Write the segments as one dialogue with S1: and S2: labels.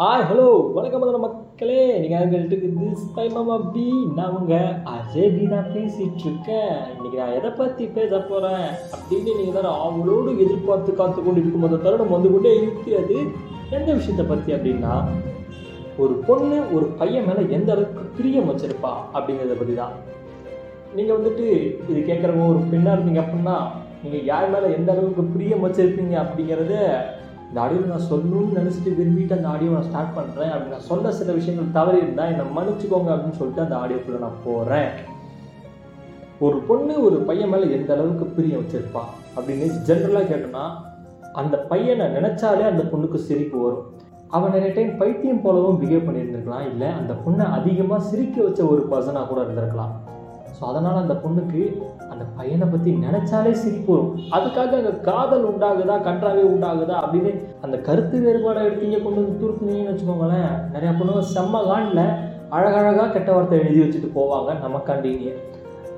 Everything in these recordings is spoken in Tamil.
S1: ஹாய் ஹலோ வணக்கம் முதல்ல மக்களே. நீங்கள் எங்கள்கிட்ட திஸ் டைம் பி நான் உங்கள் அஜய் பி நான் பேசிகிட்டு இருக்கேன். இன்றைக்கி நான் எதை பற்றி பேச போகிறேன் அப்படின்னு நீங்கள் தான் அவங்களோடு எதிர்பார்த்து காத்து கொண்டு இருக்கும் அந்த தருணம் வந்து கொண்டே இருக்கிறது. எந்த விஷயத்தை பற்றி அப்படின்னா ஒரு பொண்ணு ஒரு பையன் மேலே எந்த அளவுக்கு பிரியம் வச்சிருப்பா அப்படிங்கிறத பற்றி தான். நீங்கள் வந்துட்டு இது கேட்குறவங்க ஒரு பெண்ணாக இருந்தீங்க அப்படின்னா நீங்கள் யார் மேலே எந்த அளவுக்கு பிரியம் வச்சுருப்பீங்க அப்படிங்கிறத இந்த ஆடியோவில் நான் சொல்லணும்னு நினச்சிட்டு விரும்பிட்டு அந்த ஆடியோ நான் ஸ்டார்ட் பண்ணுறேன் அப்படி நான் சொல்ல சில விஷயங்கள் தவறி இருந்தால் என்னை மன்னிச்சுக்கோங்க அப்படின்னு சொல்லிட்டு அந்த ஆடியோக்குள்ளே நான் போகிறேன் ஒரு பொண்ணு ஒரு பையன் மேலே எந்த அளவுக்கு பிரியம் வச்சிருப்பா? அப்படின்னு ஜென்ரலாக கேட்டோன்னா அந்த பையனை நினச்சாலே அந்த பொண்ணுக்கு சிரிப்பு வரும். அவன் நிறைய டைம் பைத்தியம் போலவும் பிஹேவ் பண்ணியிருந்திருக்கலாம். இல்லை அந்த பொண்ணை அதிகமாக சிரிக்க வச்ச ஒரு பர்சனாக கூட இருந்திருக்கலாம். ஸோ அதனால் அந்த பொண்ணுக்கு அந்த பையனை பற்றி நினச்சாலே சிரிப்பு வரும். அதுக்காக அங்கே காதல் உண்டாகுதா கன்றாவே உண்டாகுதா அப்படின்னு அந்த கருத்து வேறுபாடை எடுத்தீங்க கொண்டு வந்து தூர்த்துனீங்கன்னு வச்சுக்கோங்களேன். நிறையா பொண்ணுங்க செம்ம காண்டில் அழகழகாக கெட்ட வார்த்தை எழுதி வச்சுட்டு போவாங்க நமக்காண்டிங்க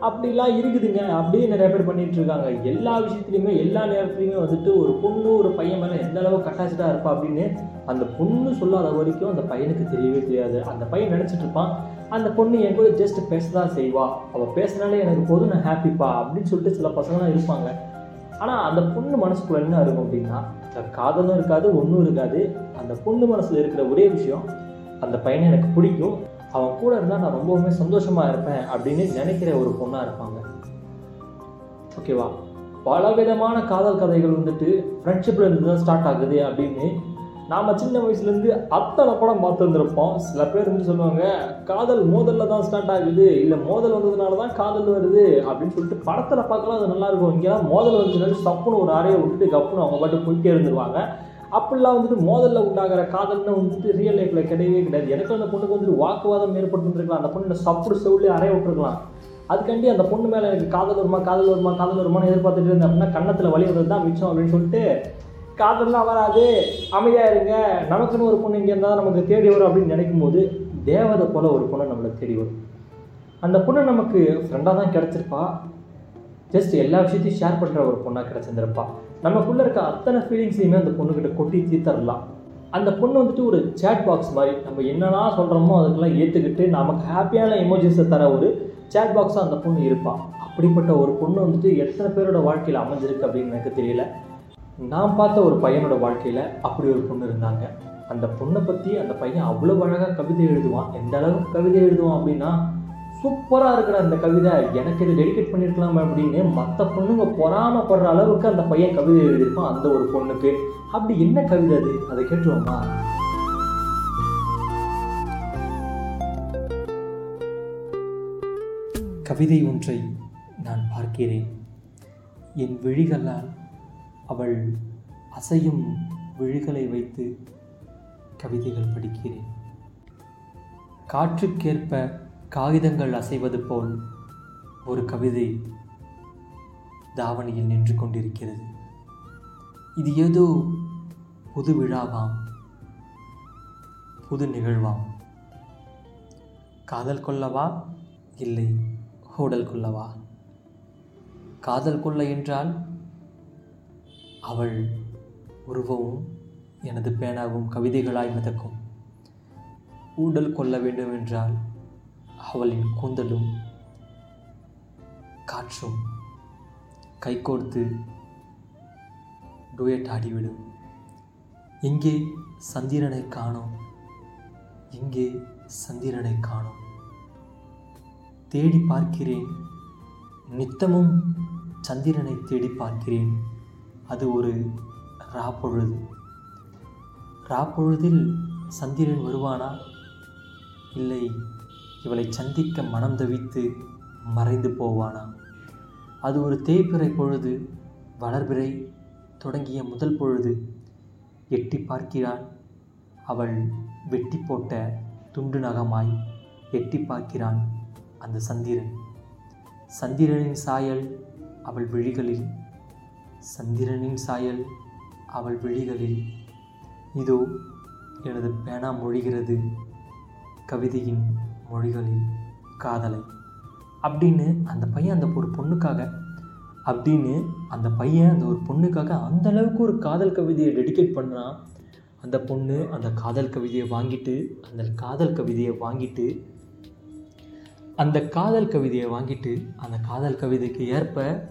S1: அப்படிலாம் இருக்குதுங்க. அப்படியே நிறைய பேர் பண்ணிகிட்ருக்காங்க இருக்காங்க. எல்லா விஷயத்துலையுமே எல்லா நேரத்துலையுமே வந்துட்டு ஒரு பொண்ணு ஒரு பையன் மேலே எந்த அளவு கட்டாச்சிட்டாக இருப்பா அப்படின்னு அந்த பொண்ணு சொல்லாத வரைக்கும் அந்த பையனுக்கு தெரியவே தெரியாது. அந்த பையன் நினச்சிட்டு இருப்பான் அந்த பொண்ணு என் கூட ஜஸ்ட் பேச தான் செய்வா. அவள் பேசுனாலே எனக்கு போதும் நான் ஹாப்பிப்பா அப்படின்னு சொல்லிட்டு சில பசங்களாம் இருப்பாங்க. ஆனால் அந்த பொண்ணு மனசுக்குள்ள என்ன இருக்கும் அப்படின்னா காதலும் இருக்காது ஒன்றும் இருக்காது. அந்த பொண்ணு மனசில் இருக்கிற ஒரே விஷயம் அந்த பையனை எனக்கு பிடிக்கும். அவன் கூட இருந்தால் நான் ரொம்பவுமே சந்தோஷமாக இருப்பேன் அப்படின்னு நினைக்கிற ஒரு பொண்ணாக இருப்பாங்க. ஓகேவா பல விதமான காதல் கதைகள் வந்துட்டு ஃப்ரெண்ட்ஷிப்பில் இருந்து தான் ஸ்டார்ட் ஆகுது அப்படின்னு நாம் சின்ன வயசுலேருந்து அத்தனை படம் பார்த்துருந்துருப்போம். சில பேர் வந்து சொல்லுவாங்க காதல் மோதலில் தான் ஸ்டார்ட் ஆகுது. இல்லை மோதல் வந்ததுனால தான் காதல் வருது. அப்படின்னு சொல்லிட்டு படத்தில் பார்க்கலாம் அது நல்லாயிருக்கும் இங்கெல்லாம் மோதல் வந்ததுனால சப்புன்னு ஒரு அறையை விட்டுட்டு கப்புன்னு அவங்க பாட்டு போயிட்டே இருந்துருவாங்க. அப்படிலாம் வந்துட்டு மோதலில் உண்டாகிற காதல்னு வந்துட்டு ரியல் லைஃப்பில் கிடையவே கிடையாது. எனக்கு அந்த பொண்ணுக்கு வந்துட்டு வாக்குவாதம் ஏற்பட்டுருக்கலாம் அந்த பொண்ணு சப்புடு செவிலே அறைய விட்டுருக்கலாம். அதுக்காண்டி அந்த பொண்ணு மேலே எனக்கு காதல் வருமா காதல் வருமா காதல் வருமானு எதிர்பார்த்துட்டு இருந்தேன். அப்படின்னா கன்னத்தில் வழி வந்தது தான் மிச்சம் அப்படின்னு சொல்லிட்டு காதல்லாம் வராது. அமைதியாக இருங்க. நமக்குன்னு ஒரு பொண்ணு இங்கே இருந்தால் நமக்கு தேடி வரும் அப்படின்னு நினைக்கும் போது தேவதை போல் ஒரு பொண்ணு நம்மளை தேடி வரும். அந்த பொண்ணு நமக்கு ஃப்ரெண்டாக தான் கிடச்சிருப்பா. ஜஸ்ட் எல்லா விஷயத்தையும் ஷேர் பண்ணுற ஒரு பொண்ணாக கிடச்சிருந்திருப்பா. நமக்குள்ளே இருக்க அத்தனை ஃபீலிங்ஸையுமே அந்த பொண்ணுக்கிட்ட கொட்டி தீர்த்தரலாம். அந்த பொண்ணு வந்துட்டு ஒரு சேட் பாக்ஸ் மாதிரி நம்ம என்னெல்லாம் சொல்கிறோமோ அதுக்கெல்லாம் ஏற்றுக்கிட்டு நமக்கு ஹாப்பியான எமோஜிஸை தர ஒரு சேட் பாக்ஸாக அந்த பொண்ணு இருப்பாள் அப்படிப்பட்ட ஒரு பொண்ணு வந்துட்டு எத்தனை பேரோட வாழ்க்கையில் அமைஞ்சிருக்கு அப்படின்னு எனக்கு தெரியல. நான் பார்த்த ஒரு பையனோட வாழ்க்கையில் அப்படி ஒரு பொண்ணு இருந்தாங்க. அந்த பொண்ணை பற்றி அந்த பையன் அவ்வளோ அழகாக கவிதை எழுதுவான். எந்த அளவுக்கு கவிதை எழுதுவான் அப்படின்னா சூப்பராக இருக்கிற அந்த கவிதை. எனக்கு இதை டெடிகேட் பண்ணியிருக்கலாம் அப்படின்னு மற்ற பொண்ணுங்க பொறாமப்படுற அளவுக்கு அந்த பையன் கவிதை எழுதியிருப்பான் அந்த ஒரு பொண்ணுக்கு. அப்படி என்ன கவிதை அது? அதை கேட்டுருவோமா? கவிதை ஒன்றை நான் பார்க்கிறேன். என் விழிகளால் அவள் அசையும் விழிகளை வைத்து கவிதைகள் படிக்கிறேன். காற்றுக்கேற்ப காகிதங்கள் அசைவது போல் ஒரு கவிதை தாவணியில் நின்று கொண்டிருக்கிறது. இது ஏதோ புது விழாவாம் புது நிகழ்வாம். காதல் கொள்ளவா? இல்லை ஹோடல் கொள்ளவா? காதல் கொள்ள என்றால் அவள் உருவமும் எனது பேனாவும் கவிதைகளாய் மிதக்கும். ஊடல் கொள்ள வேண்டுமென்றால் அவளின் கூந்தலும் காற்றும் கைகோர்த்து டூயட் ஆடிவிடும். எங்கே சந்திரனை காணோம்? எங்கே சந்திரனை காணோம்? தேடி பார்க்கிறேன். நித்தமும் சந்திரனை தேடி பார்க்கிறேன். அது ஒரு ராப்பொழுது ராப்பொழுதில் சந்திரன் வருவானா? இல்லை இவளை சந்திக்க மனம் தவித்து மறைந்து போவானா? அது ஒரு தேய்பிறை பொழுது வளர்பிறை தொடங்கிய முதல் பொழுது. எட்டி பார்க்கிறான் அவள் வெட்டி போட்ட துண்டு நகமாய் எட்டி பார்க்கிறான் அந்த சந்திரன். சந்திரனின் சாயல் அவள் விழிகளில் சந்திரனின் சாயல் அவள் விழிகளில். இதோ எனது பேனா மொழிகிறது கவிதையின் மொழிகளில் காதலை. அப்படின்னு அந்த பையன் அந்த ஒரு பொண்ணுக்காக அப்படின்னு அந்த பையன் அந்த ஒரு பொண்ணுக்காக அந்த அளவுக்கு ஒரு காதல் கவிதையை டெடிகேட் பண்ணுறான் அந்த பொண்ணு அந்த காதல் கவிதையை வாங்கிட்டு அந்த காதல் கவிதையை வாங்கிட்டு அந்த காதல் கவிதையை வாங்கிட்டு அந்த காதல் கவிதைக்கு ஏற்ப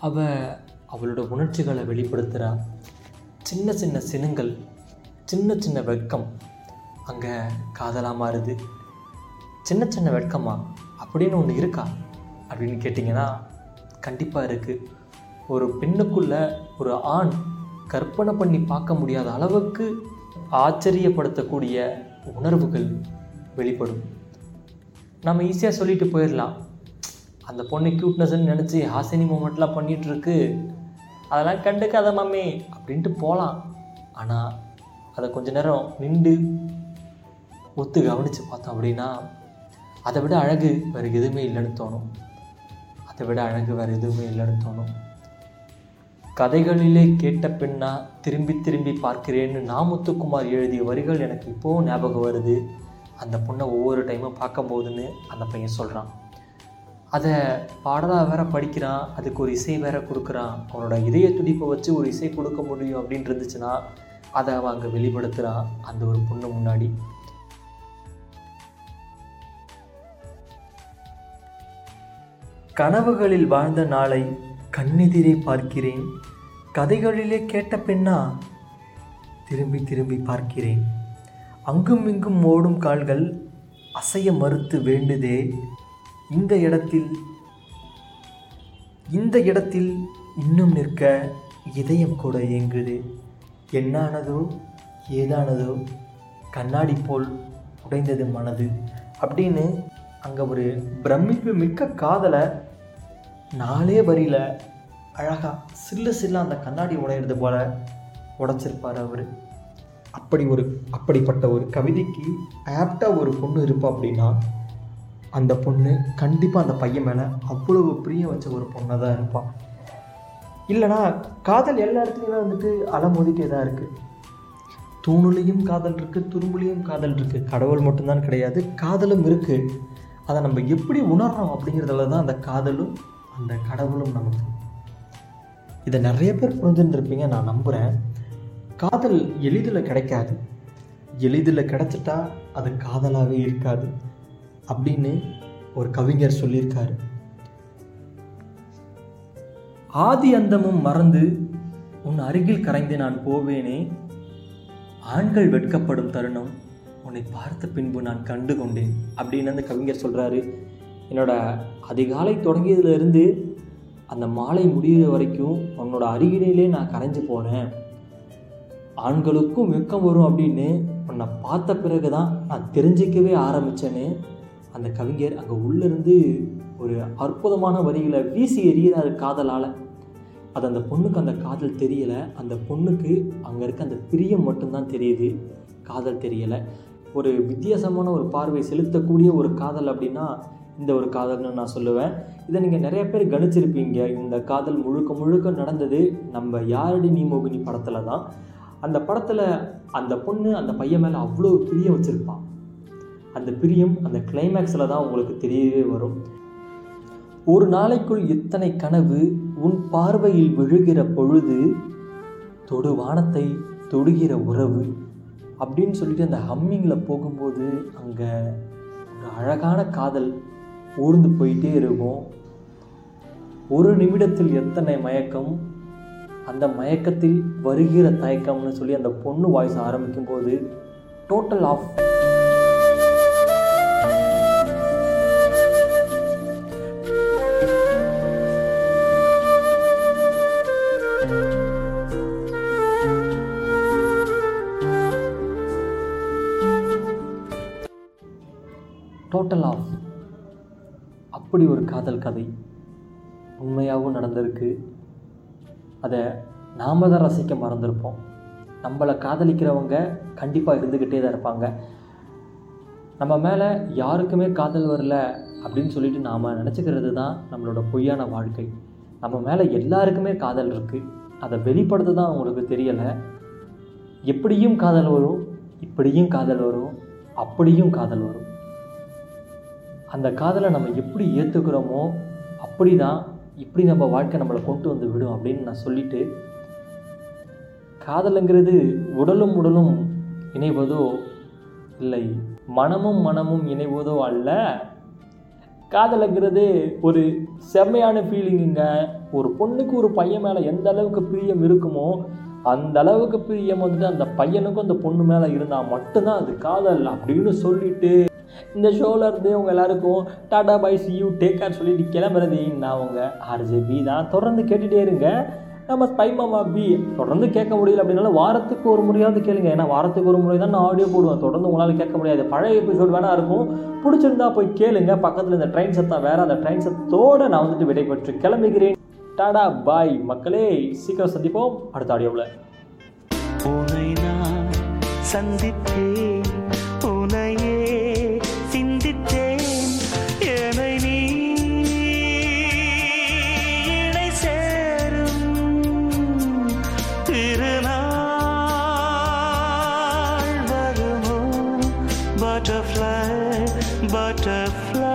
S1: அவள் அவளோட உணர்ச்சிகளை வெளிப்படுத்துகிறா சின்ன சின்ன சினுங்கள் சின்ன சின்ன வெட்கம் அங்கே காதலாக மாறுது. சின்ன சின்ன வெட்கமா? அப்படின்னு ஒன்று இருக்கா? அப்படின்னு கேட்டிங்கன்னா கண்டிப்பாக இருக்குது ஒரு பெண்ணுக்குள்ள ஒரு ஆண் கற்பனை பண்ணி பார்க்க முடியாத அளவுக்கு ஆச்சரியப்படுத்தக்கூடிய உணர்வுகள் வெளிப்படும். நம்ம ஈஸியாக சொல்லிட்டு போயிடலாம். அந்த பொண்ணு க்யூட்னஸ்ன்னு நினச்சி ஹாசினி மூமெண்ட்லாம் பண்ணிகிட்ருக்கு அதெல்லாம் கண்டுக்காத மாமி அப்படின்ட்டு போகலாம் ஆனால் அதை கொஞ்ச நேரம் நின்று ஒத்து கவனித்து பார்த்தோம் அப்படின்னா அதை விட அழகு வேறு எதுவுமே இல்லைன்னு தோணும். அதை விட அழகு வேறு எதுவுமே இல்லைன்னு தோணும். கதைகளிலே கேட்ட பெண்ணா திரும்பி திரும்பி பார்க்கிறேன்னு நாமுத்துக்குமார் எழுதிய வரிகள் எனக்கு இப்போவும் ஞாபகம் வருது. அந்த பொண்ணை ஒவ்வொரு டைமும் பார்க்கும்போதுன்னு அந்த பையன் சொல்கிறான் அதை பாடலாக வேற படிக்கிறான் அதுக்கு ஒரு இசை வேற கொடுக்குறான். அவனோட இதய துடிப்பை வச்சு ஒரு இசை கொடுக்க முடியும் அப்படின்னு இருந்துச்சுன்னா அதை அவன் அங்கே வெளிப்படுத்துகிறான் அந்த ஒரு பொண்ணு முன்னாடி. கனவுகளில் வாழ்ந்த நாளை கண்ணெதிரே பார்க்கிறேன். கதைகளிலே கேட்ட பெண்ணா திரும்பி திரும்பி பார்க்கிறேன். அங்கும் இங்கும் ஓடும் கால்கள் அசைய மறுத்து வேண்டுதே. இந்த இடத்தில் இந்த இடத்தில் இன்னும் நிற்க இதயம் கூட இயங்குது என்னானதோ ஏதானதோ கண்ணாடி போல் உடைந்தது மனது. அப்படின்னு அங்கே ஒரு பிரமிப்பு மிக்க காதலை நாலே வரியில் அழகாக சில்லு சில்ல அந்த கண்ணாடி உடையிறது போல உடைச்சிருப்பார் அவர். அப்படி ஒரு அப்படிப்பட்ட ஒரு கவிதைக்கு ஆப்டாக ஒரு பொண்ணு இருப்பா அப்படின்னா அந்த பொண்ணு கண்டிப்பாக அந்த பையன் மேலே அவ்வளவு பிரியம் வச்ச ஒரு பொண்ணாக தான் இருப்பான் இல்லைனா காதல் எல்லா இடத்துலையுமே வந்துட்டு அலமோதிட்டே தான் இருக்குது தூணுலையும் காதல் இருக்குது துரும்புலையும் காதல் இருக்குது கடவுள் மட்டும்தான் கிடையாது காதலும் இருக்குது அதை நம்ம எப்படி உணர்றோம் அப்படிங்கிறதுல தான் அந்த காதலும் அந்த கடவுளும் நமக்கு. இதை நிறைய பேர் புரிஞ்சுருந்துருப்பீங்க நான் நம்புகிறேன் காதல் எளிதில் கிடைக்காது. எளிதில் கிடைச்சிட்டா அது காதலாகவே இருக்காது. அப்படின்னு ஒரு கவிஞர் சொல்லியிருக்காரு. ஆதி அந்தமும் மறந்து உன் அருகில் கரைந்து நான் போவேனே ஆண்கள் வெட்கப்படும் தருணம் உன்னை பார்த்த பின்பு நான் கண்டு கொண்டேன் அப்படின்னு அந்த கவிஞர் சொல்கிறாரு என்னோட அதிகாலை தொடங்கியதுலேருந்து அந்த மாலை முடிகிற வரைக்கும் உன்னோட அருகினிலே நான் கரைஞ்சு போகிறேன் ஆண்களுக்கும் வெக்கம் வரும் அப்படின்னு உன்னை பார்த்த பிறகு தான் நான் தெரிஞ்சிக்கவே ஆரம்பித்தேன்னு அந்த கவிஞர் அங்கே உள்ளேருந்து ஒரு அற்புதமான வரிகளை வீசி எறிகிறார் காதலால். அது அந்த பொண்ணுக்கு அந்த காதல் தெரியலை. அந்த பொண்ணுக்கு அங்கே இருக்க அந்த பிரியம் மட்டும்தான் தெரியுது. காதல் தெரியலை. ஒரு வித்தியாசமான ஒரு பார்வை செலுத்தக்கூடிய ஒரு காதல் அப்படின்னா இந்த ஒரு காதல்னு நான் சொல்லுவேன். இதை நீங்கள் நிறைய பேர் கணிச்சிருப்பீங்க. இந்த காதல் முழுக்க முழுக்க நடந்தது நம்ம யாரடி நீ மோகினி படத்தில் தான். அந்த படத்தில் அந்த பொண்ணு அந்த பையன் மேலே அவ்வளோ பிரியம் வச்சுருப்பான் அந்த பிரியம் அந்த கிளைமேக்ஸில் தான் உங்களுக்கு தெரியவே வரும். ஒரு நாளைக்குள் இத்தனை கனவு உன் பார்வையில் விழுகிற பொழுது தொடு வானத்தை தொடுகிற உறவு அப்படின்னு சொல்லிட்டு அந்த ஹம்மிங்கில் போகும்போது அங்கே ஒரு அழகான காதல் ஊர்ந்து போயிட்டே இருக்கும். ஒரு நிமிடத்தில் எத்தனை மயக்கம் அந்த மயக்கத்தில் வருகிற தயக்கம்னு சொல்லி அந்த பொண்ணு வாய்ஸ் ஆரம்பிக்கும் போது டோட்டல் ஆஃப் டோட்டல் ஆஃப் அப்படி ஒரு காதல் கதை உண்மையாகவும் நடந்திருக்கு. அதை நாம் தான் ரசிக்க மறந்துருப்போம். நம்மளை காதலிக்கிறவங்க கண்டிப்பாக இருந்துக்கிட்டே தான் இருப்பாங்க. நம்ம மேலே யாருக்குமே காதல் வரல அப்படின்னு சொல்லிட்டு நாம் நினச்சிக்கிறது தான் நம்மளோட பொய்யான வாழ்க்கை. நம்ம மேலே எல்லாருக்குமே காதல் இருக்குது அதை வெளிப்படுத்த தான் அவங்களுக்கு தெரியலை. எப்படியும் காதல் வரும் இப்படியும் காதல் வரும் அப்படியும் காதல் வரும். அந்த காதலை நம்ம எப்படி ஏற்றுக்கிறோமோ அப்படி தான் இப்படி நம்ம வாழ்க்கை நம்மளை கொண்டு வந்து விடும் அப்படின்னு நான் சொல்லிட்டு காதலுங்கிறது உடலும் உடலும் இணைவதோ இல்லை மனமும் மனமும் இணைவதோ அல்ல. காதலுங்கிறது ஒரு செம்மையான ஃபீலிங்குங்க ஒரு பொண்ணுக்கு ஒரு பையன் மேலே எந்த அளவுக்கு பிரியம் இருக்குமோ அந்த அளவுக்கு பிரியம் வந்துட்டு அந்த பையனுக்கும் அந்த பொண்ணு மேலே இருந்தால் மட்டும்தான் அது காதல் அப்படின்னு சொல்லிட்டு இந்த ஷோவில் இருந்து உங்கள் எல்லாருக்கும் tata bye see you take care சொல்லிட்டு கிளம்புறது நான் உங்கள் ஆர்ஜேபி தான். தொடர்ந்து கேட்டுகிட்டே இருங்க. நம்ம ஸ்பை மாமா பி தொடர்ந்து கேட்க முடியல அப்படின்னாலும் வாரத்துக்கு ஒரு முறையாவது கேளுங்க. ஏன்னா வாரத்துக்கு ஒரு முறை தான் நான் ஆடியோ போடுவேன். தொடர்ந்து உங்களால் கேட்க முடியாது. பழைய எபிசோட் வேணா இருக்கும். பிடிச்சிருந்தா போய் கேளுங்க. பக்கத்தில் இந்த ட்ரெயின் சத்தம் வேற. அந்த ட்ரெயின் சத்தோட நான் வந்துட்டு விடைபெற்று கிளம்புகிறேன். டாடா பாய் மக்களே. சீக்கிரம் சந்திப்போம். அடுத்த ஆடியோவில்
S2: சந்திப்பேன் butterfly.